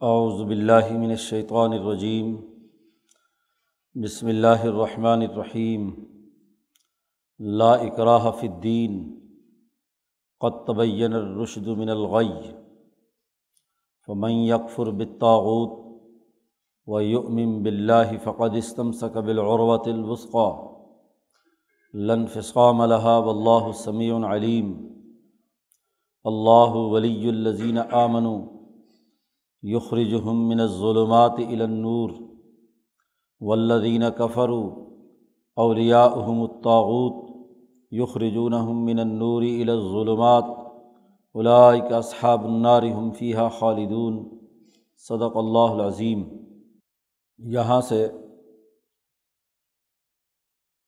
اعوذ باللہ من الشیطان الرجیم۔ بسم اللہ الرحمن الرحیم۔ لا اکراہ فی الدین۔ قد تبین الرشد من الغی۔ فمن یکفر بالطاغوت ویؤمن باللہ فقد استمسک بالعروۃ الوثقی۔ لن فسقام لها واللہ سمیع علیم۔ اللہ ولی الذین آمنوا۔ یخرجہم من الظلمات الى النور والذین کفروا اولیاءہم الطاغوت یخرجونہم من النور الى الظلمات اولئک اصحاب النار هم فیہا خالدون صدق اللہ العظیم یہاں سے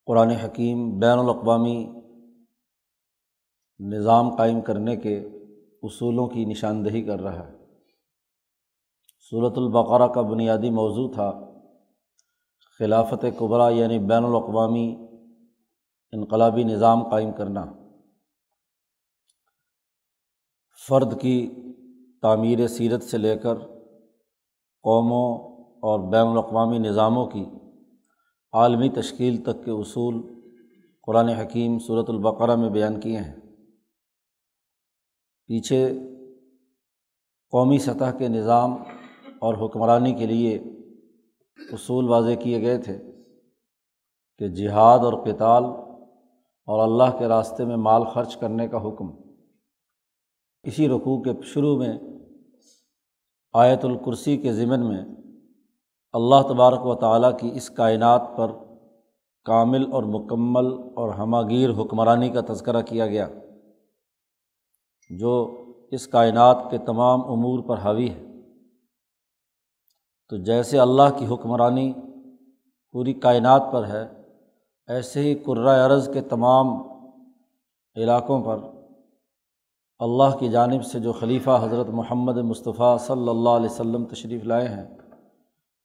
قرآن حکیم بین الاقوامی نظام قائم کرنے کے اصولوں کی نشاندہی کر رہا ہے۔ صورت البقرہ کا بنیادی موضوع تھا خلافت قبرا یعنی بین الاقوامی انقلابی نظام قائم کرنا۔ فرد کی تعمیر سیرت سے لے کر قوموں اور بین الاقوامی نظاموں کی عالمی تشکیل تک کے اصول قرآن حکیم صورت البقرہ میں بیان کیے ہیں۔ پیچھے قومی سطح کے نظام اور حکمرانی کے لیے اصول واضح کیے گئے تھے کہ جہاد اور کتال اور اللہ کے راستے میں مال خرچ کرنے کا حکم۔ اسی رقوع کے شروع میں آیت الکرسی کے ضمن میں اللہ تبارک و تعالیٰ کی اس کائنات پر کامل اور مکمل اور ہماگیر حکمرانی کا تذکرہ کیا گیا، جو اس کائنات کے تمام امور پر حاوی ہے۔ تو جیسے اللہ کی حکمرانی پوری کائنات پر ہے، ایسے ہی عرض کے تمام علاقوں پر اللہ کی جانب سے جو خلیفہ حضرت محمد مصطفیٰ صلی اللہ علیہ وسلم تشریف لائے ہیں،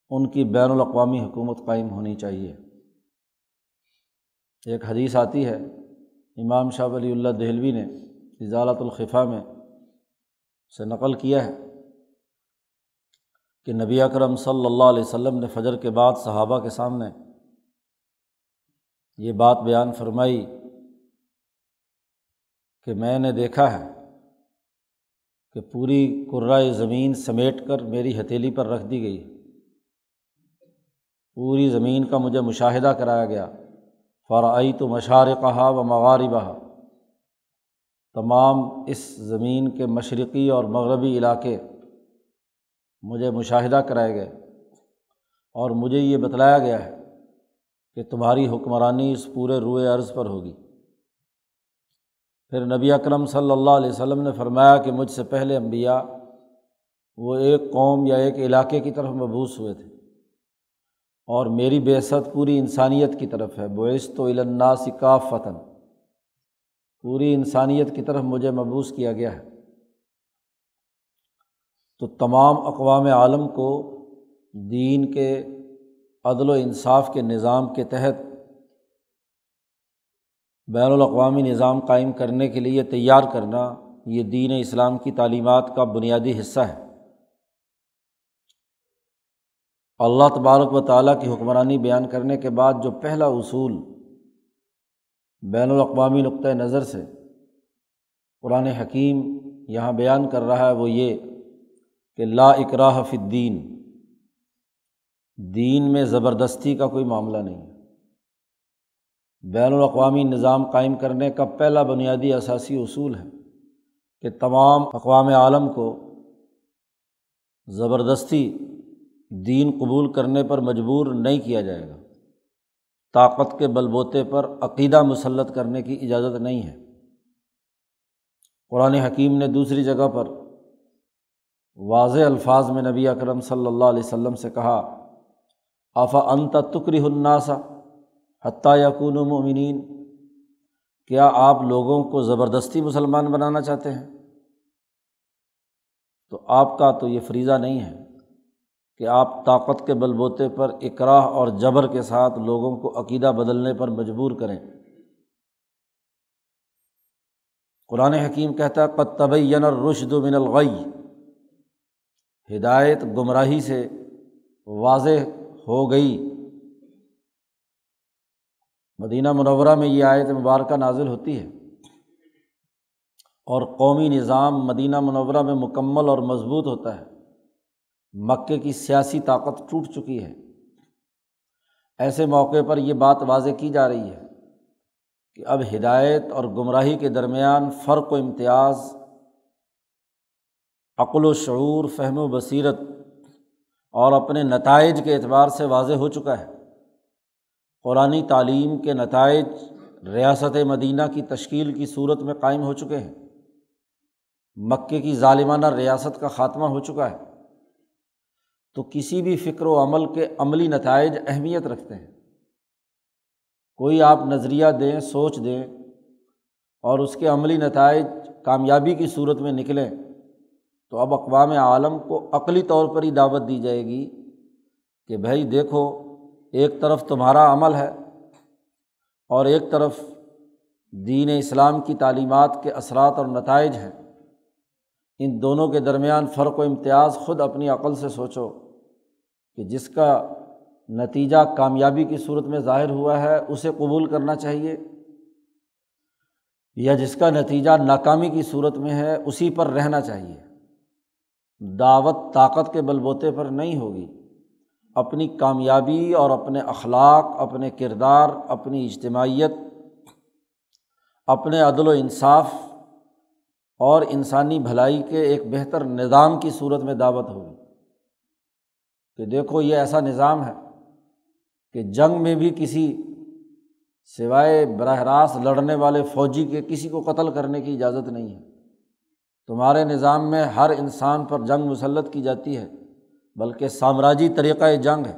ان کی بین الاقوامی حکومت قائم ہونی چاہیے۔ ایک حدیث آتی ہے، امام شاہ ولی اللہ دہلوی نے اضالت الخفا میں سے نقل کیا ہے۔ کہ نبی اکرم صلی اللہ علیہ وسلم نے فجر کے بعد صحابہ کے سامنے یہ بات بیان فرمائی کہ میں نے دیکھا ہے کہ پوری قرائے زمین سمیٹ کر میری ہتھیلی پر رکھ دی گئی پوری زمین کا مجھے مشاہدہ کرایا گیا۔ فرائی تو مشار کہا و مغاربہ تمام اس زمین کے مشرقی اور مغربی علاقے مجھے مشاہدہ کرائے گئے اور مجھے یہ بتلایا گیا ہے کہ تمہاری حکمرانی اس پورے روئے عرض پر ہوگی۔ پھر نبی اکرم صلی اللہ علیہ وسلم نے فرمایا کہ مجھ سے پہلے انبیاء وہ ایک قوم یا ایک علاقے کی طرف مبوس ہوئے تھے اور میری بیست پوری انسانیت کی طرف ہے۔ بوئس تو الناس کا فتن پوری انسانیت کی طرف مجھے مبوس کیا گیا ہے۔ تو تمام اقوام عالم کو دین کے عدل و انصاف کے نظام کے تحت بین الاقوامی نظام قائم کرنے کے لیے تیار کرنا یہ دین اسلام کی تعلیمات کا بنیادی حصہ ہے۔ اللہ تبارک و تعالیٰ کی حکمرانی بیان کرنے کے بعد جو پہلا اصول بین الاقوامی نقطۂ نظر سے قرآن حکیم یہاں بیان کر رہا ہے وہ یہ کہ لا اکراہ فی الدین، دین میں زبردستی کا کوئی معاملہ نہیں ہے۔ بین الاقوامی نظام قائم کرنے کا پہلا بنیادی اثاثی اصول ہے کہ تمام اقوام عالم کو زبردستی دین قبول کرنے پر مجبور نہیں کیا جائے گا۔ طاقت کے بل بوتے پر عقیدہ مسلط کرنے کی اجازت نہیں ہے۔ قرآن حکیم نے دوسری جگہ پر واضح الفاظ میں نبی اکرم صلی اللہ علیہ وسلم سے کہا آفا انت تکری الناسا حتیٰ یقون مومنین کیا آپ لوگوں کو زبردستی مسلمان بنانا چاہتے ہیں؟ تو آپ کا تو یہ فریضہ نہیں ہے کہ آپ طاقت کے بل بوتے پر اقراء اور جبر کے ساتھ لوگوں کو عقیدہ بدلنے پر مجبور کریں۔ قرآن حکیم کہتا ہے قطبین الرشد من الغی ہدایت گمراہی سے واضح ہو گئی۔ مدینہ منورہ میں یہ آیت مبارکہ نازل ہوتی ہے۔ اور قومی نظام مدینہ منورہ میں مکمل اور مضبوط ہوتا ہے۔ مکے کی سیاسی طاقت ٹوٹ چکی ہے۔ ایسے موقع پر یہ بات واضح کی جا رہی ہے کہ اب ہدایت اور گمراہی کے درمیان فرق و امتیاز عقل و شعور، فہم و بصیرت اور اپنے نتائج کے اعتبار سے واضح ہو چکا ہے۔ قرآن تعلیم کے نتائج ریاست مدینہ کی تشکیل کی صورت میں قائم ہو چکے ہیں۔ مکے کی ظالمانہ ریاست کا خاتمہ ہو چکا ہے۔ تو کسی بھی فکر و عمل کے عملی نتائج اہمیت رکھتے ہیں۔ کوئی آپ نظریہ دیں، سوچ دیں اور اس کے عملی نتائج کامیابی کی صورت میں نکلیں۔ تو اب اقوام عالم کو عقلی طور پر ہی دعوت دی جائے گی کہ بھائی دیکھو، ایک طرف تمہارا عمل ہے اور ایک طرف دین اسلام کی تعلیمات کے اثرات اور نتائج ہیں۔ ان دونوں کے درمیان فرق و امتیاز خود اپنی عقل سے سوچو کہ جس کا نتیجہ کامیابی کی صورت میں ظاہر ہوا ہے، اسے قبول کرنا چاہیے یا جس کا نتیجہ ناکامی کی صورت میں ہے، اسی پر رہنا چاہیے۔ دعوت طاقت کے بل بوتے پر نہیں ہوگی۔ اپنی کامیابی اور اپنے اخلاق، اپنے کردار، اپنی اجتماعیت، اپنے عدل و انصاف اور انسانی بھلائی کے ایک بہتر نظام کی صورت میں دعوت ہوگی۔ کہ دیکھو، یہ ایسا نظام ہے کہ جنگ میں بھی کسی سوائے براہ راست لڑنے والے فوجی کے کسی کو قتل کرنے کی اجازت نہیں ہے۔ تمہارے نظام میں ہر انسان پر جنگ مسلط کی جاتی ہے، بلکہ سامراجی طریقۂ جنگ ہے۔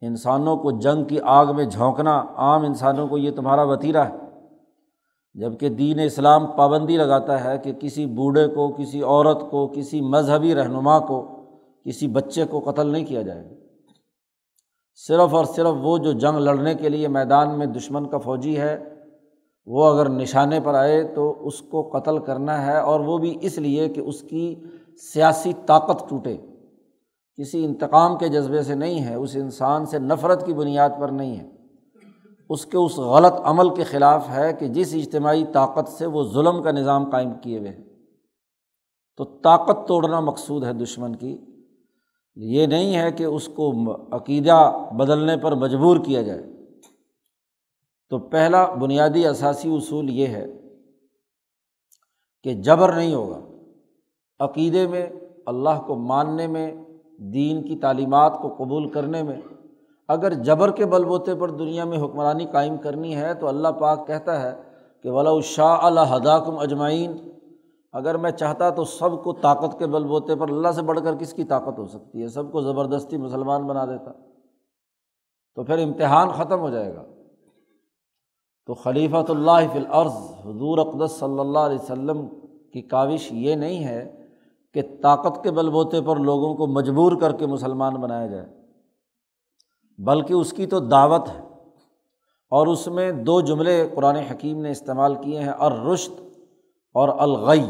انسانوں کو جنگ کی آگ میں جھونکنا عام انسانوں کو یہ تمہارا وطیرہ ہے۔ جبکہ دین اسلام پابندی لگاتا ہے کہ کسی بوڑھے کو، کسی عورت کو، کسی مذہبی رہنما کو، کسی بچے کو قتل نہیں کیا جائے گا۔ صرف اور صرف وہ جو جنگ لڑنے کے لیے میدان میں دشمن کا فوجی ہے وہ اگر نشانے پر آئے تو اس کو قتل کرنا ہے اور وہ بھی اس لیے کہ اس کی سیاسی طاقت ٹوٹے۔ کسی انتقام کے جذبے سے نہیں ہے، اس انسان سے نفرت کی بنیاد پر نہیں ہے۔ اس کے اس غلط عمل کے خلاف ہے کہ جس اجتماعی طاقت سے وہ ظلم کا نظام قائم کیے ہوئے ہیں تو طاقت توڑنا مقصود ہے دشمن کی۔ یہ نہیں ہے کہ اس کو عقیدہ بدلنے پر مجبور کیا جائے۔ تو پہلا بنیادی اثاثی اصول یہ ہے کہ جبر نہیں ہوگا۔ عقیدے میں، اللہ کو ماننے میں، دین کی تعلیمات کو قبول کرنے میں۔ اگر جبر کے بل بوتے پر دنیا میں حکمرانی قائم کرنی ہے تو اللہ پاک کہتا ہے کہ ولا شاہ اللہ ہداکم اجمعین۔ اگر میں چاہتا تو سب کو طاقت کے بل بوتے پر اللہ سے بڑھ کر کس کی طاقت ہو سکتی ہے؟ سب کو زبردستی مسلمان بنا دیتا۔ تو پھر امتحان ختم ہو جائے گا۔ تو خلیفۃ اللہ فی العرض حضور اقدس صلی اللہ علیہ وسلم کی کاوش یہ نہیں ہے کہ طاقت کے بل بوتے پر لوگوں کو مجبور کر کے مسلمان بنایا جائے، بلکہ اس کی تو دعوت ہے۔ اور اس میں دو جملے قرآن حکیم نے استعمال کیے ہیں الرشت اور الغی،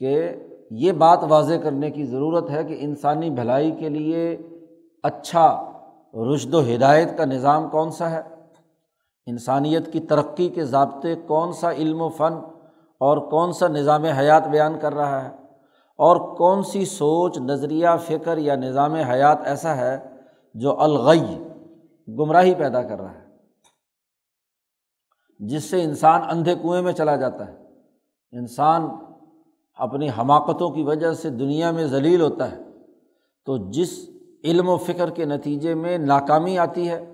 کہ یہ بات واضح کرنے کی ضرورت ہے کہ انسانی بھلائی کے لیے اچھا رشد و ہدایت کا نظام کون سا ہے۔ انسانیت کی ترقی کے ضابطے کون سا علم و فن اور کون سا نظام حیات بیان کر رہا ہے؟ اور کون سی سوچ، نظریہ، فکر یا نظام حیات ایسا ہے جو الغی، گمراہی پیدا کر رہا ہے؟ جس سے انسان اندھے کنویں میں چلا جاتا ہے۔ انسان اپنی حماقتوں کی وجہ سے دنیا میں ذلیل ہوتا ہے۔ تو جس علم و فکر کے نتیجے میں ناکامی آتی ہے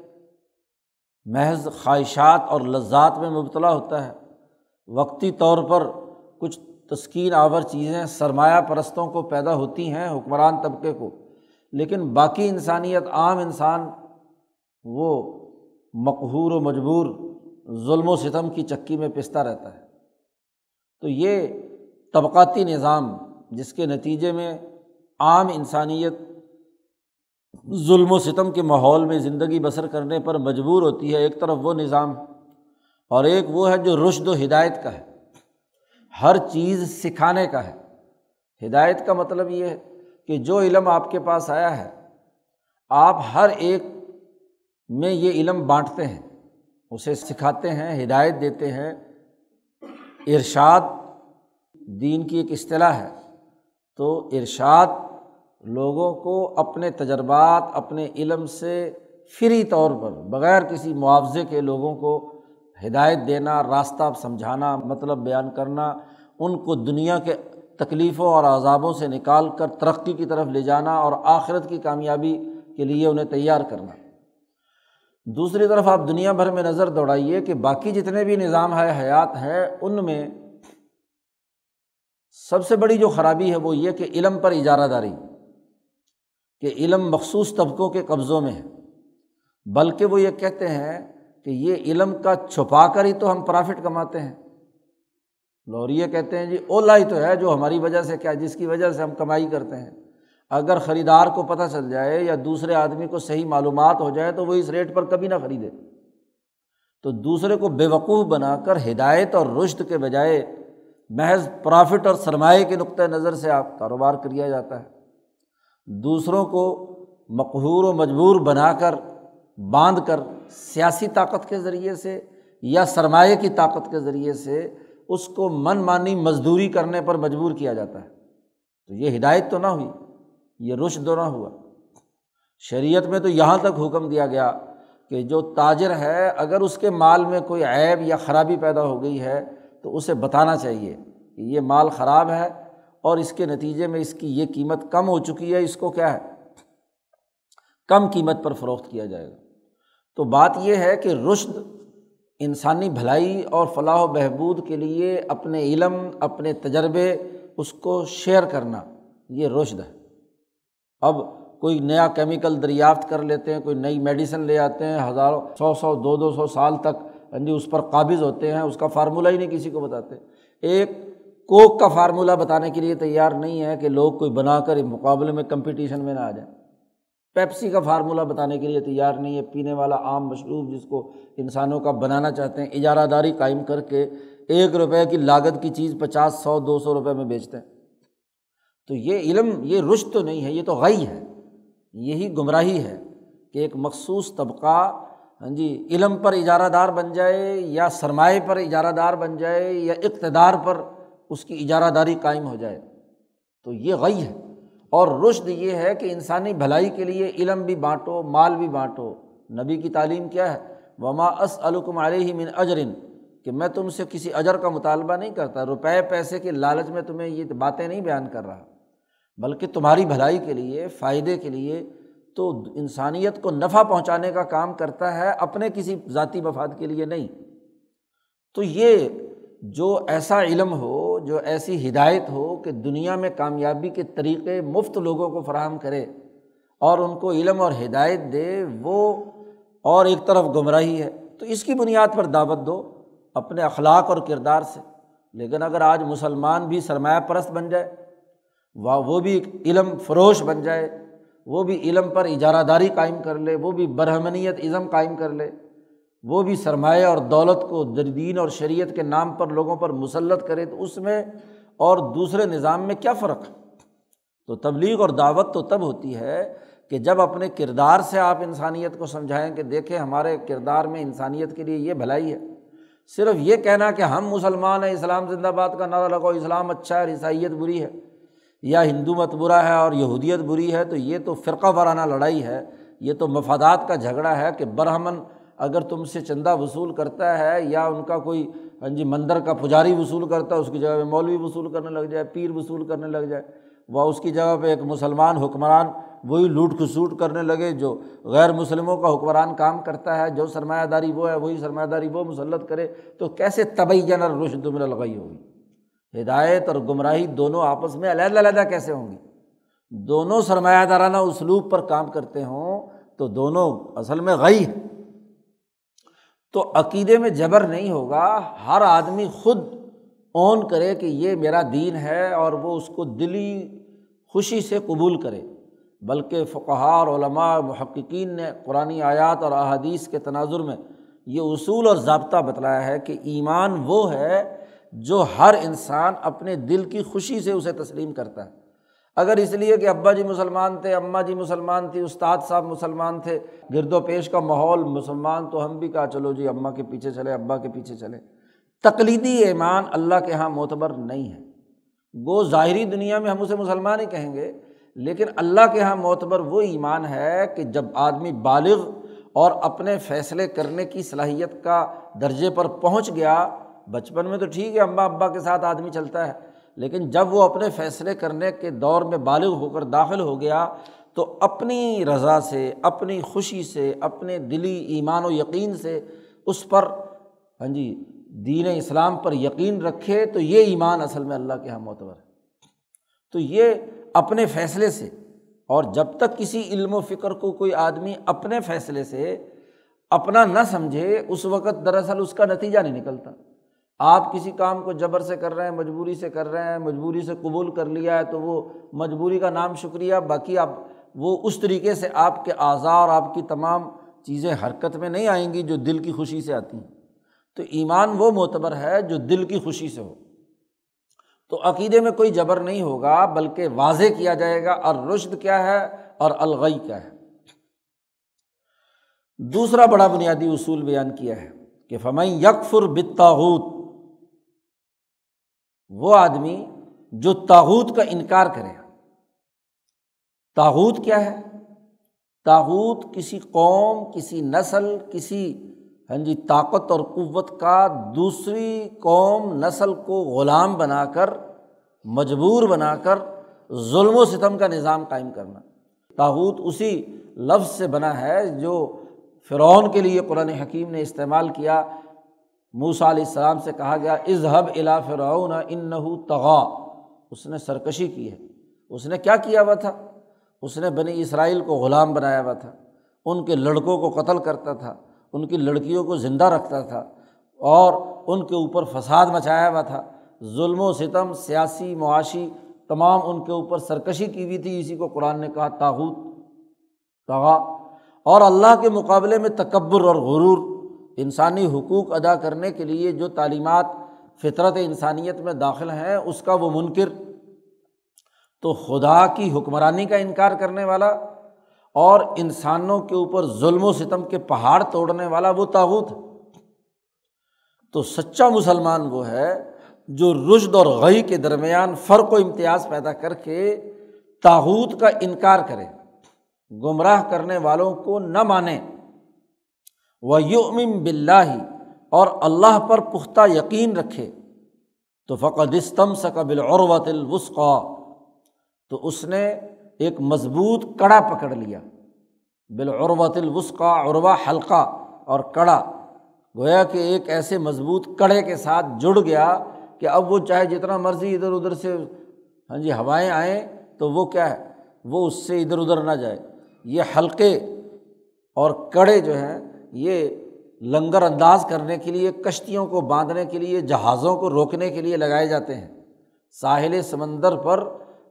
محض خواہشات اور لذات میں مبتلا ہوتا ہے۔ وقتی طور پر کچھ تسکین آور چیزیں سرمایہ پرستوں کو پیدا ہوتی ہیں حکمران طبقے کو، لیکن باقی انسانیت عام انسان وہ مقہور و مجبور ظلم و ستم کی چکی میں پستا رہتا ہے۔ تو یہ طبقاتی نظام جس کے نتیجے میں عام انسانیت ظلم و ستم کے ماحول میں زندگی بسر کرنے پر مجبور ہوتی ہے، ایک طرف وہ نظام اور ایک وہ ہے جو رشد و ہدایت کا ہے، ہر چیز سکھانے کا ہے۔ ہدایت کا مطلب یہ ہے کہ جو علم آپ کے پاس آیا ہے، آپ ہر ایک میں یہ علم بانٹتے ہیں، اسے سکھاتے ہیں، ہدایت دیتے ہیں۔ ارشاد دین کی ایک اصطلاح ہے، تو ارشاد لوگوں کو اپنے تجربات، اپنے علم سے فری طور پر، بغیر کسی معاوضے کے لوگوں کو ہدایت دینا، راستہ سمجھانا مطلب بیان کرنا، ان کو دنیا کے تکلیفوں اور عذابوں سے نکال کر ترقی کی طرف لے جانا اور آخرت کی کامیابی کے لیے انہیں تیار کرنا۔ دوسری طرف آپ دنیا بھر میں نظر دوڑائیے کہ باقی جتنے بھی نظام ہے، حیات ہے، ان میں سب سے بڑی جو خرابی ہے وہ یہ کہ علم پر اجارہ داری۔ کہ علم مخصوص طبقوں کے قبضوں میں ہے۔ بلکہ وہ یہ کہتے ہیں کہ یہ علم کا چھپا کر ہی تو ہم پرافٹ کماتے ہیں۔ لوریے کہتے ہیں جی اولا ہی تو ہے جو ہماری وجہ سے کیا، جس کی وجہ سے ہم کمائی کرتے ہیں۔ اگر خریدار کو پتہ چل جائے یا دوسرے آدمی کو صحیح معلومات ہو جائے تو وہ اس ریٹ پر کبھی نہ خریدے۔ تو دوسرے کو بے وقوف بنا کر ہدایت اور رشت کے بجائے محض پرافٹ اور سرمایہ کے نقطۂ نظر سے آپ کاروبار کیا جاتا ہے۔ دوسروں کو مقہور و مجبور بنا کر، باندھ کر سیاسی طاقت کے ذریعے سے یا سرمایہ کی طاقت کے ذریعے سے اس کو من مانی مزدوری کرنے پر مجبور کیا جاتا ہے۔ تو یہ ہدایت تو نہ ہوئی، یہ رش نہ ہوا۔ شریعت میں تو یہاں تک حکم دیا گیا کہ جو تاجر ہے، اگر اس کے مال میں کوئی عیب یا خرابی پیدا ہو گئی ہے تو اسے بتانا چاہیے کہ یہ مال خراب ہے اور اس کے نتیجے میں اس کی یہ قیمت کم ہو چکی ہے، اس کو کیا ہے؟ کم قیمت پر فروخت کیا جائے گا۔ تو بات یہ ہے کہ رشد، انسانی بھلائی اور فلاح و بہبود کے لیے اپنے علم، اپنے تجربے، اس کو شیئر کرنا، یہ رشد ہے۔ اب کوئی نیا کیمیکل دریافت کر لیتے ہیں، کوئی نئی میڈیسن لے آتے ہیں، ہزاروں، سو سو، دو دو سو سال تک ہاں جی اس پر قابض ہوتے ہیں، اس کا فارمولہ ہی نہیں کسی کو بتاتے۔ ایک کوک کا فارمولہ بتانے کے لیے تیار نہیں ہے کہ لوگ کوئی بنا کر مقابلے میں کمپٹیشن میں نہ آ جائیں۔ پیپسی کا فارمولہ بتانے کے لیے تیار نہیں ہے۔ پینے والا عام مشروب جس کو انسانوں کا بنانا چاہتے ہیں، اجارہ داری قائم کر کے ایک روپے کی لاگت کی چیز پچاس، سو، دو سو روپئے میں بیچتے ہیں۔ تو یہ علم، یہ رشت تو نہیں ہے، یہ تو غی ہے۔ یہی گمراہی ہے کہ ایک مخصوص طبقہ ہاں جی علم پر اجارہ دار بن جائے یا سرمایہ پر اجارہ دار بن جائے یا اقتدار پر اس کی اجارہ داری قائم ہو جائے۔ تو یہ غی ہے۔ اور رشد یہ ہے کہ انسانی بھلائی کے لیے علم بھی بانٹو، مال بھی بانٹو۔ نبی کی تعلیم کیا ہے؟ وما اس علکم علیہ من اجرن کہ میں تم سے کسی اجر کا مطالبہ نہیں کرتا، روپے پیسے کے لالچ میں تمہیں یہ باتیں نہیں بیان کر رہا۔ بلکہ تمہاری بھلائی کے لیے، فائدے کے لیے تو انسانیت کو نفع پہنچانے کا کام کرتا ہے، اپنے کسی ذاتی مفاد کے لیے نہیں۔ تو یہ جو ایسا علم ہو جو ایسی ہدایت ہو کہ دنیا میں کامیابی کے طریقے مفت لوگوں کو فراہم کرے اور ان کو علم اور ہدایت دے، وہ اور ایک طرف گمراہی ہے۔ تو اس کی بنیاد پر دعوت دو اپنے اخلاق اور کردار سے۔ لیکن اگر آج مسلمان بھی سرمایہ پرست بن جائے وہ بھی علم فروش بن جائے، وہ بھی علم پر اجارہ داری قائم کر لے، وہ بھی برہمنیت ازم قائم کر لے وہ بھی سرمایہ اور دولت کو دردین اور شریعت کے نام پر لوگوں پر مسلط کرے تو اس میں اور دوسرے نظام میں کیا فرق ہے؟ تو تبلیغ اور دعوت تو تب ہوتی ہے کہ جب اپنے کردار سے آپ انسانیت کو سمجھائیں کہ دیکھیں ہمارے کردار میں انسانیت کے لیے یہ بھلائی ہے۔ صرف یہ کہنا کہ ہم مسلمان ہیں، اسلام زندہ باد کا نعرہ لگو اسلام اچھا ہے، عیسائیت بری ہے، یا ہندو مت برا ہے اور یہودیت بری ہے، تو یہ تو فرقہ وارانہ لڑائی ہے، یہ تو مفادات کا جھگڑا ہے کہ برہمن اگر تم سے چندہ وصول کرتا ہے یا ان کا کوئی ہاں جی مندر کا پجاری وصول کرتا ہے، اس کی جگہ پہ مولوی وصول کرنے لگ جائے، پیر وصول کرنے لگ جائے، وہ اس کی جگہ پہ ایک مسلمان حکمران وہی لوٹ کھسوٹ کرنے لگے جو غیر مسلموں کا حکمران کام کرتا ہے، جو سرمایہ داری وہ ہے، وہی سرمایہ داری وہ مسلط کرے، تو کیسے طبی جنر رشد میں لگائی ہوگی؟ ہدایت اور گمراہی دونوں آپس میں علیحدہ علیحدہ کیسے ہوں گی؟ دونوں سرمایہ دارانہ اسلوب پر کام کرتے ہوں تو دونوں اصل میں غی ہے تو عقیدے میں جبر نہیں ہوگا۔ ہر آدمی خود اون کرے کہ یہ میرا دین ہے اور وہ اس کو دلی خوشی سے قبول کرے۔ بلکہ فقہار علماء محققین نے قرآن آیات اور احادیث کے تناظر میں یہ اصول اور ضابطہ بتلایا ہے کہ ایمان وہ ہے جو ہر انسان اپنے دل کی خوشی سے اسے تسلیم کرتا ہے۔ اگر اس لیے کہ ابا جی مسلمان تھے، اماں جی مسلمان تھی، استاد صاحب مسلمان تھے، گرد و پیش کا ماحول مسلمان تو ہم بھی کہا چلو جی اماں کے پیچھے چلے، ابا کے پیچھے چلے۔ تقلیدی ایمان اللہ کے یہاں معتبر نہیں ہے۔ وہ ظاہری دنیا میں ہم اسے مسلمان ہی کہیں گے، لیکن اللہ کے یہاں معتبر وہ ایمان ہے کہ جب آدمی بالغ اور اپنے فیصلے کرنے کی صلاحیت کا درجے پر پہنچ گیا، بچپن میں تو ٹھیک ہے، اماں ابا کے ساتھ آدمی چلتا ہے لیکن جب وہ اپنے فیصلے کرنے کے دور میں بالغ ہو کر داخل ہو گیا تو اپنی رضا سے، اپنی خوشی سے، اپنے دلی ایمان و یقین سے اس پر ہاں جی دین اسلام پر یقین رکھے تو یہ ایمان اصل میں اللہ کے یہاں معتبر ہے۔ تو یہ اپنے فیصلے سے، اور جب تک کسی علم و فکر کو کوئی آدمی اپنے فیصلے سے اپنا نہ سمجھے، اس وقت دراصل اس کا نتیجہ نہیں نکلتا۔ آپ کسی کام کو جبر سے کر رہے ہیں، مجبوری سے کر رہے ہیں، مجبوری سے قبول کر لیا ہے تو وہ مجبوری کا نام شکریہ، باقی آپ وہ اس طریقے سے آپ کے اعضاء اور آپ کی تمام چیزیں حرکت میں نہیں آئیں گی جو دل کی خوشی سے آتی ہیں۔ تو ایمان وہ معتبر ہے جو دل کی خوشی سے ہو۔ تو عقیدے میں کوئی جبر نہیں ہوگا، بلکہ واضح کیا جائے گا اور رشد کیا ہے اور الغئی کیا ہے۔ دوسرا بڑا بنیادی اصول بیان کیا ہے کہ فمئی یکفر بتاحت وہ آدمی جو تاحود کا انکار کرے تاحود کیا ہے؟ تاحود کسی قوم، کسی نسل، کسی ہاں جی طاقت اور قوت کا دوسری قوم، نسل کو غلام بنا کر، مجبور بنا کر ظلم و ستم کا نظام قائم کرنا۔ تاحود اسی لفظ سے بنا ہے جو فرعون کے لیے قرآن حکیم نے استعمال کیا۔ موسا علیہ السلام سے کہا گیا اظہب الا فرعون ان انسانی حقوق ادا کرنے کے لیے جو تعلیمات فطرت انسانیت میں داخل ہیں، اس کا وہ منکر۔ تو خدا کی حکمرانی کا انکار کرنے والا اور انسانوں کے اوپر ظلم و ستم کے پہاڑ توڑنے والا وہ تاوت تو سچا مسلمان وہ ہے جو رشد اور غی کے درمیان فرق و امتیاز پیدا کر کے تاوت کا انکار کرے۔ گمراہ کرنے والوں کو نہ مانیں وہ یوم بلّہ اور اللہ پر پختہ یقین رکھے۔ تو فقط استم سقبل عروت الوسقا تو اس نے ایک مضبوط کڑا پکڑ لیا۔ بالعروت الوسقا عروا حلقہ، اور کڑا۔ گویا کہ ایک ایسے مضبوط کڑے کے ساتھ جڑ گیا کہ اب وہ چاہے جتنا مرضی ادھر ادھر سے ہاں جی ہوائیں آئیں، تو وہ کیا ہے؟ وہ اس سے ادھر ادھر نہ جائے۔ یہ حلقے اور کڑے جو ہیں یہ لنگر انداز کرنے کے لیے، کشتیوں کو باندھنے کے لیے، جہازوں کو روکنے کے لیے لگائے جاتے ہیں۔ ساحل سمندر پر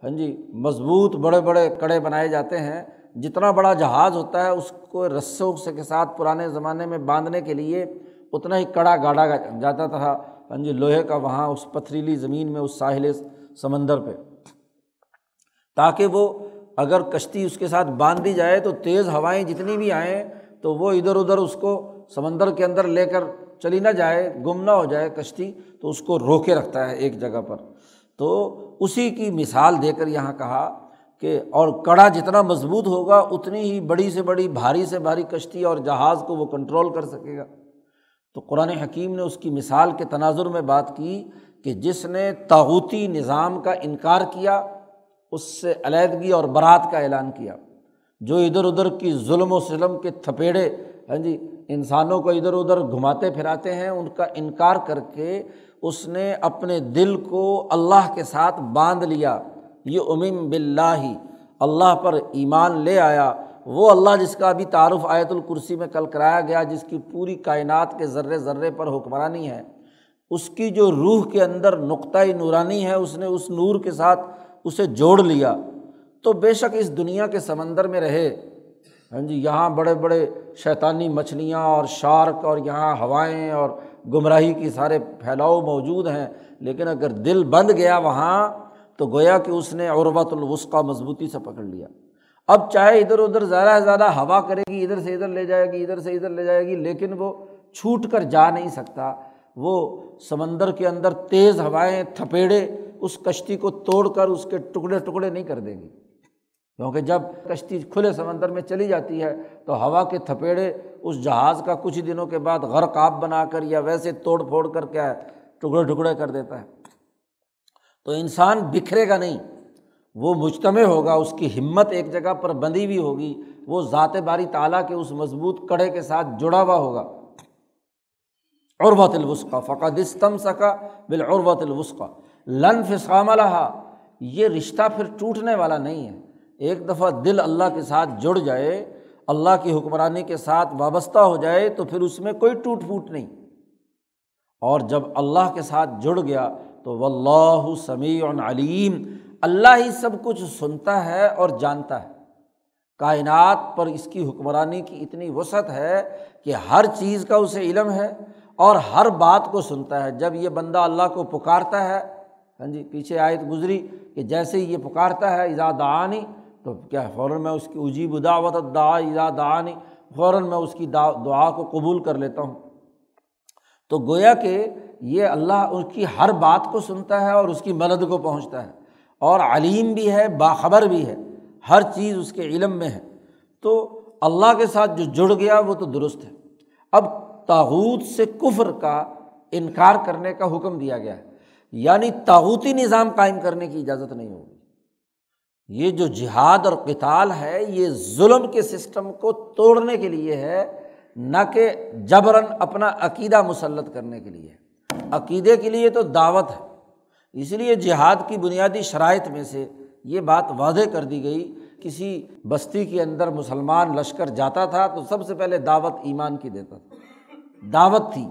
ہاں جی مضبوط بڑے بڑے کڑے بنائے جاتے ہیں۔ جتنا بڑا جہاز ہوتا ہے، اس کو رسوں کے ساتھ پرانے زمانے میں باندھنے کے لیے اتنا ہی کڑا گاڑا جاتا تھا۔ ہاں جی لوہے کا وہاں اس پتھریلی زمین میں، اس ساحل سمندر پہ۔ تاکہ وہ اگر کشتی اس کے ساتھ باندھ دی جائے تو تیز ہوائیں جتنی بھی آئیں تو وہ ادھر ادھر اس کو سمندر کے اندر لے کر چلی نہ جائے، گم نہ ہو جائے کشتی، تو اس کو روکے رکھتا ہے ایک جگہ پر۔ تو اسی کی مثال دے کر یہاں کہا کہ اور کڑا جتنا مضبوط ہوگا، اتنی ہی بڑی سے بڑی، بھاری سے بھاری کشتی اور جہاز کو وہ کنٹرول کر سکے گا۔ تو قرآن حکیم نے اس کی مثال کے تناظر میں بات کی کہ جس نے تاوتی نظام کا انکار کیا، اس سے علیحدگی اور برات کا اعلان کیا۔ جو ادھر ادھر کی ظلم و سلم کے تھپیڑے ہاں جی انسانوں کو ادھر ادھر گھماتے پھراتے ہیں، ان کا انکار کر کے اس نے اپنے دل کو اللہ کے ساتھ باندھ لیا۔ یہ امیم بلّہ اللہ پر ایمان لے آیا۔ وہ اللہ جس کا ابھی تعارف آیت الکرسی میں کل کرایا گیا، جس کی پوری کائنات کے ذرے ذرے پر حکمرانی ہے۔ اس کی جو روح کے اندر نقطۂ نورانی ہے، اس نے اس نور کے ساتھ اسے جوڑ لیا۔ تو بے شک اس دنیا کے سمندر میں رہے۔ ہاں جی یہاں بڑے بڑے شیطانی مچھلیاں اور شارک اور یہاں ہوائیں اور گمراہی کی سارے پھیلاؤ موجود ہیں، لیکن اگر دل بند گیا وہاں، تو گویا کہ اس نے عربت الوسقہ مضبوطی سے پکڑ لیا۔ اب چاہے ادھر ادھر زیادہ سے زیادہ ہوا کرے گی، ادھر سے ادھر لے جائے گی، ادھر سے ادھر لے جائے گی، لیکن وہ چھوٹ کر جا نہیں سکتا۔ وہ سمندر کے اندر تیز ہوائیں، تھپیڑے، اس کشتی کو توڑ کر اس کے ٹکڑے ٹکڑے نہیں کر دیں گی کیونکہ جب کشتی کھلے سمندر میں چلی جاتی ہے تو ہوا کے تھپیڑے اس جہاز کا کچھ دنوں کے بعد غرق آب بنا کر یا ویسے توڑ پھوڑ کر کیا ہے، ٹکڑے ٹکڑے کر دیتا ہے۔ تو انسان بکھرے گا نہیں، وہ مجتمع ہوگا، اس کی ہمت ایک جگہ پر بندھی ہوئی ہوگی، وہ ذات باری تعالیٰ کے اس مضبوط کڑے کے ساتھ جڑا ہوا ہوگا۔ عربت الوسقہ فقط استم سکا بال عربت الوسقہ لن فسام لہا، یہ رشتہ پھر ٹوٹنے والا نہیں ہے۔ ایک دفعہ دل اللہ کے ساتھ جڑ جائے، اللہ کی حکمرانی کے ساتھ وابستہ ہو جائے تو پھر اس میں کوئی ٹوٹ پھوٹ نہیں۔ اور جب اللہ کے ساتھ جڑ گیا تو و اللہ سمیع علیم، اللہ ہی سب کچھ سنتا ہے اور جانتا ہے۔ کائنات پر اس کی حکمرانی کی اتنی وسعت ہے کہ ہر چیز کا اسے علم ہے اور ہر بات کو سنتا ہے۔ جب یہ بندہ اللہ کو پکارتا ہے ہاں جی پیچھے آیت گزری کہ جیسے ہی یہ پکارتا ہے ایزا دعانی تو کیا فوراً میں اس کی اجیب دعوت دا ایزا دعانی، فوراً میں اس کی دعا کو قبول کر لیتا ہوں۔ تو گویا کہ یہ اللہ اس کی ہر بات کو سنتا ہے اور اس کی مدد کو پہنچتا ہے۔ اور علیم بھی ہے، باخبر بھی ہے، ہر چیز اس کے علم میں ہے۔ تو اللہ کے ساتھ جو جڑ گیا وہ تو درست ہے۔ اب تاوت سے کفر کا انکار کرنے کا حکم دیا گیا ہے۔ یعنی تاوتی نظام قائم کرنے کی اجازت نہیں ہوگی۔ یہ جو جہاد اور کتال ہے، یہ ظلم کے سسٹم کو توڑنے کے لیے ہے، نہ کہ جبرن اپنا عقیدہ مسلط کرنے کے لیے۔ عقیدے کے لیے تو دعوت ہے، اس لیے جہاد کی بنیادی شرائط میں سے یہ بات واضح کر دی گئی۔ کسی بستی کے اندر مسلمان لشکر جاتا تھا تو سب سے پہلے دعوت ایمان کی دیتا تھا۔ دعوت تھی،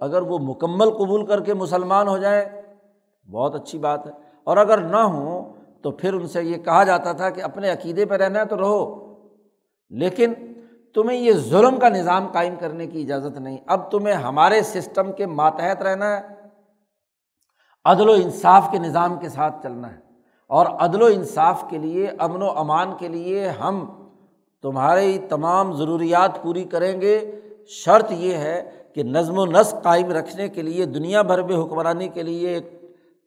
اگر وہ مکمل قبول کر کے مسلمان ہو جائے، بہت اچھی بات ہے۔ اور اگر نہ ہوں تو پھر ان سے یہ کہا جاتا تھا کہ اپنے عقیدے پہ رہنا ہے تو رہو۔ لیکن تمہیں یہ ظلم کا نظام قائم کرنے کی اجازت نہیں۔ اب تمہیں ہمارے سسٹم کے ماتحت رہنا ہے۔ عدل و انصاف کے نظام کے ساتھ چلنا ہے۔ اور عدل و انصاف کے لیے، امن و امان کے لیے ہم تمہاری تمام ضروریات پوری کریں گے۔ شرط یہ ہے کہ نظم و نسق قائم رکھنے کے لیے، دنیا بھر میں حکمرانی کے لیے ایک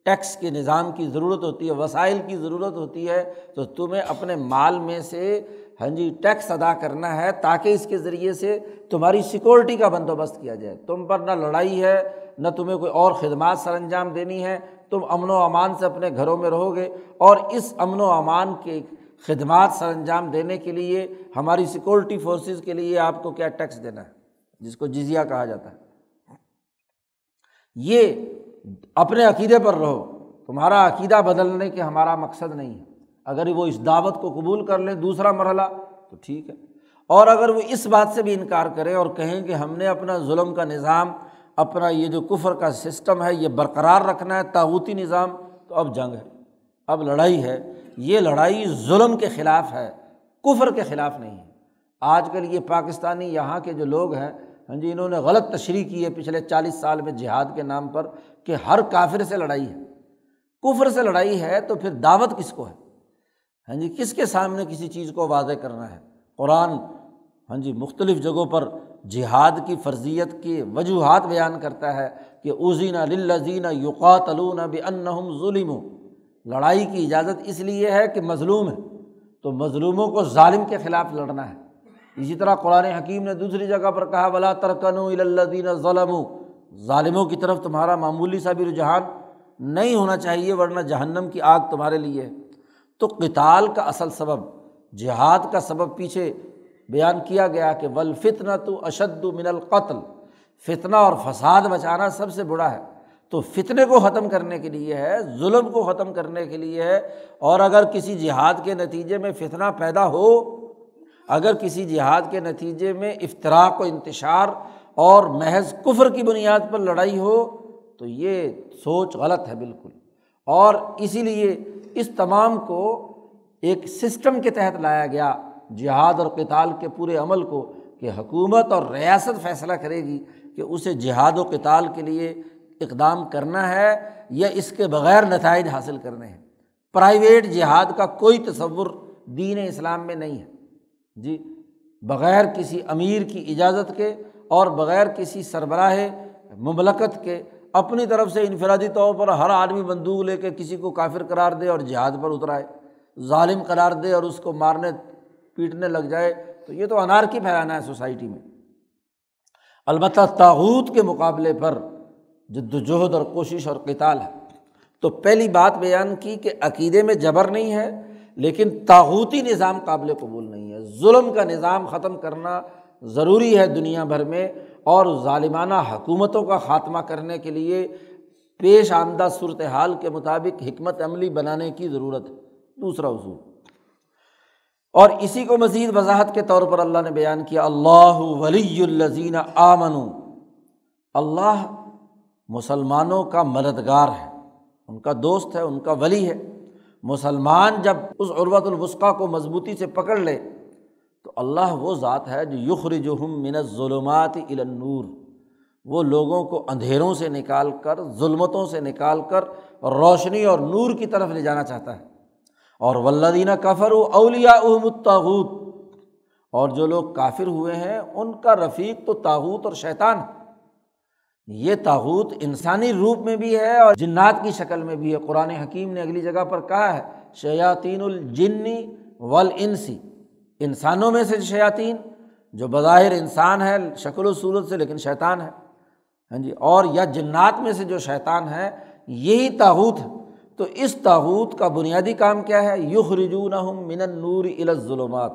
ٹیکس کے نظام کی ضرورت ہوتی ہے، وسائل کی ضرورت ہوتی ہے، تو تمہیں اپنے مال میں سے ہاں جی ٹیکس ادا کرنا ہے تاکہ اس کے ذریعے سے تمہاری سیکورٹی کا بندوبست کیا جائے۔ تم پر نہ لڑائی ہے، نہ تمہیں کوئی اور خدمات سر انجام دینی ہے تم امن و امان سے اپنے گھروں میں رہو گے اور اس امن و امان کے خدمات سر انجام دینے کے لیے، ہماری سیکورٹی فورسز کے لیے آپ کو کیا ٹیکس دینا ہے؟ جس کو جزیا کہا جاتا ہے۔ یہ اپنے عقیدے پر رہو۔ تمہارا عقیدہ بدلنے کے ہمارا مقصد نہیں ہے۔ اگر وہ اس دعوت کو قبول کر لیں دوسرا مرحلہ، تو ٹھیک ہے۔ اور اگر وہ اس بات سے بھی انکار کریں اور کہیں کہ ہم نے اپنا ظلم کا نظام، اپنا یہ جو کفر کا سسٹم ہے، یہ برقرار رکھنا ہے تاوتی نظام، تو اب جنگ ہے۔ اب لڑائی ہے۔ یہ لڑائی ظلم کے خلاف ہے، کفر کے خلاف نہیں ہے۔ آج کل یہ پاکستانی یہاں کے جو لوگ ہیں ہاں جی انہوں نے غلط تشریح کی ہے پچھلے چالیس سال میں جہاد کے نام پر کہ ہر کافر سے لڑائی ہے۔ کفر سے لڑائی ہے تو پھر دعوت کس کو ہے؟ ہاں جی کس کے سامنے کسی چیز کو واضح کرنا ہے؟ قرآن ہاں جی مختلف جگہوں پر جہاد کی فرضیت کی وجوہات بیان کرتا ہے کہ اوزینہ للزینہ یوقات علون ان ظلم لڑائی کی اجازت اس لیے ہے کہ مظلوم ہے۔ تو مظلوموں کو ظالم کے خلاف لڑنا ہے۔ اسی طرح قرآن حکیم نے دوسری جگہ پر کہا بلا ترکن الدین ظلم ظالموں کی طرف تمہارا معمولی سا بھی رجحان نہیں ہونا چاہیے، ورنہ جہنم کی آگ تمہارے لیے ہے۔ تو کتال کا اصل سبب، جہاد کا سبب پیچھے بیان کیا گیا کہ ولفتنا تو اشد من القتل۔ فتنہ اور فساد بچانا سب سے بڑا ہے۔ تو فتنے کو ختم کرنے کے لیے ہے، ظلم کو ختم کرنے کے لیے ہے۔ اور اگر کسی جہاد کے نتیجے میں فتنہ پیدا ہو اگر کسی جہاد کے نتیجے میں افطراک و انتشار اور محض کفر کی بنیاد پر لڑائی ہو، تو یہ سوچ غلط ہے بالکل۔ اور اسی لیے اس تمام کو ایک سسٹم کے تحت لایا گیا، جہاد اور کتال کے پورے عمل کو، کہ حکومت اور ریاست فیصلہ کرے گی کہ اسے جہاد و کتال کے لیے اقدام کرنا ہے یا اس کے بغیر نتائج حاصل کرنے ہیں۔ پرائیویٹ جہاد کا کوئی تصور دین اسلام میں نہیں ہے۔ جی بغیر کسی امیر کی اجازت کے اور بغیر کسی سربراہ مملکت کے اپنی طرف سے انفرادی طور پر ہر آدمی بندوق لے کے کسی کو کافر قرار دے اور جہاد پر اترائے، ظالم قرار دے اور اس کو مارنے، پیٹنے لگ جائے، تو یہ تو انار کی پھیلانا ہے سوسائٹی میں۔ البتہ تاحود کے مقابلے پر جد وجہد اور کوشش اور کتال ہے۔ تو پہلی بات بیان کی کہ عقیدے میں جبر نہیں ہے لیکن تاحوتی نظام قابل قبول نہیں ہے۔ ظلم کا نظام ختم کرنا ضروری ہے دنیا بھر میں اور ظالمانہ حکومتوں کا خاتمہ کرنے کے لیے پیش آمدہ صورت حال کے مطابق حکمت عملی بنانے کی ضرورت ہے۔ دوسرا اصول۔ اور اسی کو مزید وضاحت کے طور پر اللہ نے بیان کیا، اللہ ولی الزین آمن اللہ مسلمانوں کا مددگار ہے، ان کا دوست ہے، ان کا ولی ہے۔ مسلمان جب اس عروت الوسقہ کو مضبوطی سے پکڑ لے، تو اللہ وہ ذات ہے جو یخر جو ہم من ظلمات النور، وہ لوگوں کو اندھیروں سے نکال کر، ظلمتوں سے نکال کر روشنی اور نور کی طرف لے جانا چاہتا ہے۔ اور ولدینہ کفر و اولیا احمد اور جو لوگ کافر ہوئے ہیں، ان کا رفیق تو تاحوت اور شیطان یہ تاحوت انسانی روپ میں بھی ہے اور جنات کی شکل میں بھی ہے۔ قرآن حکیم نے اگلی جگہ پر کہا ہے، شیاطین الجنی ولعنسی انسانوں میں سے شیاطین، جو بظاہر انسان ہے، شکل و صورت سے لیکن شیطان ہے۔ ہاں جی اور یا جنات میں سے جو شیطان ہے، یہی تاحوت ہے۔ تو اس تاحوت کا بنیادی کام کیا ہے؟ یخ رجون من نور الظلمات۔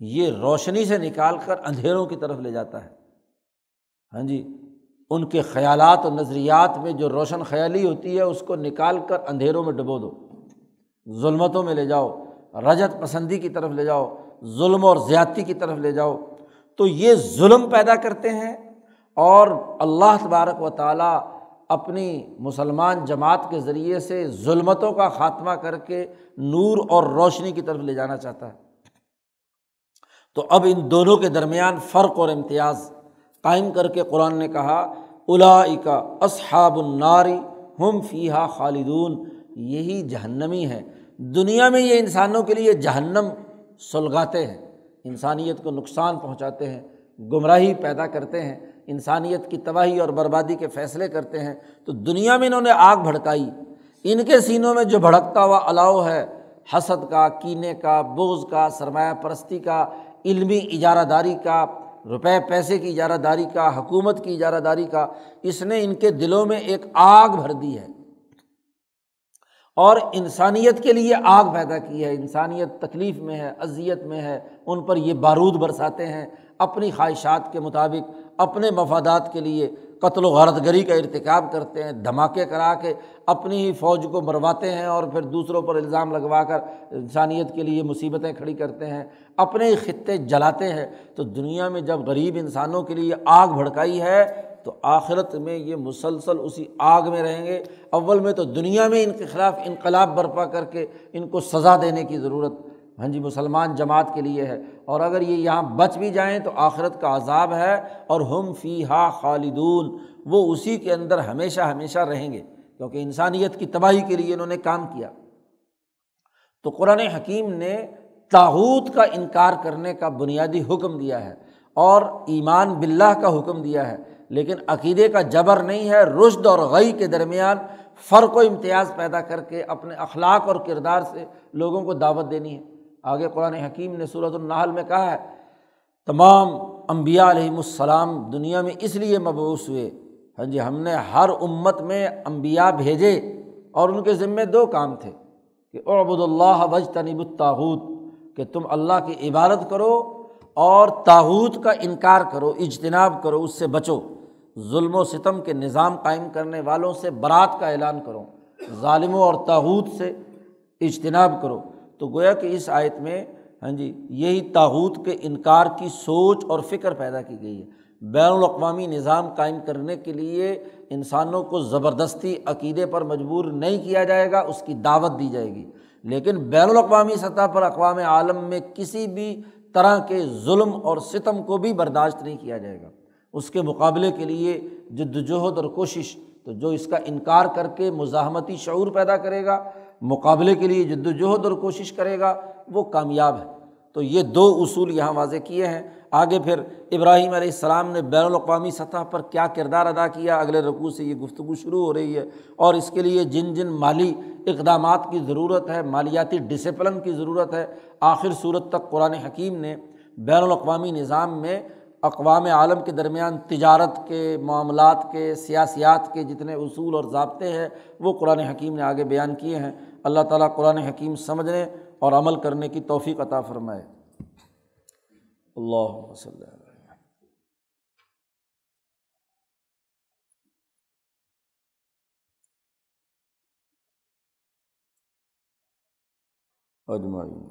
یہ روشنی سے نکال کر اندھیروں کی طرف لے جاتا ہے۔ ہاں جی ان کے خیالات و نظریات میں جو روشن خیالی ہوتی ہے، اس کو نکال کر اندھیروں میں ڈبو دو۔ ظلمتوں میں لے جاؤ، رجت پسندی کی طرف لے جاؤ، ظلم اور زیادتی کی طرف لے جاؤ۔ تو یہ ظلم پیدا کرتے ہیں اور اللہ تبارک و تعالیٰ اپنی مسلمان جماعت کے ذریعے سے ظلمتوں کا خاتمہ کر کے نور اور روشنی کی طرف لے جانا چاہتا ہے۔ تو اب ان دونوں کے درمیان فرق اور امتیاز۔ قائم کر کے قرآن نے کہا الا اصحاب الناری ہم فیحہ خالدون، یہی جہنمی ہے دنیا میں یہ انسانوں کے لیے جہنم سلگاتے ہیں، انسانیت کو نقصان پہنچاتے ہیں، گمراہی پیدا کرتے ہیں، انسانیت کی تباہی اور بربادی کے فیصلے کرتے ہیں۔ تو دنیا میں انہوں نے آگ بھڑکائی۔ ان کے سینوں میں جو بھڑکتا ہوا الاؤ ہے، حسد کا، کینے کا بوز کا، سرمایہ پرستی کا، علمی اجارہ داری کا روپے پیسے کی اجارہ داری کا، حکومت کی اجارہ داری کا، اس نے ان کے دلوں میں ایک آگ بھر دی ہے۔ اور انسانیت کے لیے آگ پیدا کی ہے۔ انسانیت تکلیف میں ہے، اذیت میں ہے، ان پر یہ بارود برساتے ہیں۔ اپنی خواہشات کے مطابق، اپنے مفادات کے لیے قتل و غارت گری کا ارتکاب کرتے ہیں، دھماکے کرا کے اپنی ہی فوج کو مرواتے ہیں اور پھر دوسروں پر الزام لگوا کر انسانیت کے لیے مصیبتیں کھڑی کرتے ہیں، اپنے ہی خطے جلاتے ہیں۔ تو دنیا میں جب غریب انسانوں کے لیے آگ بھڑکائی ہے، تو آخرت میں یہ مسلسل اسی آگ میں رہیں گے۔ اول میں تو دنیا میں ان کے خلاف انقلاب برپا کر کے ان کو سزا دینے کی ضرورت۔ ہاں جی مسلمان جماعت کے لیے ہے۔ اور اگر یہ یہاں بچ بھی جائیں تو آخرت کا عذاب ہے اور ہم فی ہا خالدون، وہ اسی کے اندر ہمیشہ ہمیشہ رہیں گے، کیونکہ انسانیت کی تباہی کے لیے انہوں نے کام کیا۔ تو قرآن حکیم نے تاحود کا انکار کرنے کا بنیادی حکم دیا ہے اور ایمان بلّہ کا حکم دیا ہے، لیکن عقیدے کا جبر نہیں ہے، رشد اور غی کے درمیان فرق و امتیاز پیدا کر کے اپنے اخلاق اور کردار سے لوگوں کو دعوت دینی ہے۔ آگے قرآن حکیم نے صورت النحل میں کہا ہے، تمام امبیا علیہم السلام دنیا میں اس لیے مبوس ہوئے۔ ہاں جی ہم نے ہر امت میں امبیا بھیجے اور ان کے ذمے دو کام تھے کہ عبد اللہ وج تنب الطاحود کہ تم اللہ کی عبادت کرو اور تاحود کا انکار کرو، اجتناب کرو، اس سے بچو۔ ظلم و ستم کے نظام قائم کرنے والوں سے برات کا اعلان کرو۔ ظالموں اور تاحود سے اجتناب کرو۔ تو گویا کہ اس آیت میں ہاں جی یہی تاحود کے انکار کی سوچ اور فکر پیدا کی گئی ہے۔ بین الاقوامی نظام قائم کرنے کے لیے انسانوں کو زبردستی عقیدے پر مجبور نہیں کیا جائے گا، اس کی دعوت دی جائے گی۔ لیکن بین الاقوامی سطح پر اقوام عالم میں کسی بھی طرح کے ظلم اور ستم کو بھی برداشت نہیں کیا جائے گا۔ اس کے مقابلے کے لیے جد وجہد اور کوشش، تو جو اس کا انکار کر کے مزاحمتی شعور پیدا کرے گا مقابلے کے لیے جد وجہد اور کوشش کرے گا، وہ کامیاب ہے۔ تو یہ دو اصول یہاں واضح کیے ہیں۔ آگے پھر ابراہیم علیہ السلام نے بین الاقوامی سطح پر کیا کردار ادا کیا، اگلے رقوع سے یہ گفتگو شروع ہو رہی ہے۔ اور اس کے لیے جن جن مالی اقدامات کی ضرورت ہے، مالیاتی ڈسپلن کی ضرورت ہے، آخر صورت تک قرآن حکیم نے بین الاقوامی نظام میں اقوام عالم کے درمیان تجارت کے، معاملات کے، سیاسیات کے جتنے اصول اور ضابطے ہیں، وہ قرآن حکیم نے آگے بیان کیے ہیں۔ اللہ تعالیٰ قرآن حکیم سمجھنے اور عمل کرنے کی توفیق عطا فرمائے۔ اللہ وسلم۔ اجمعین۔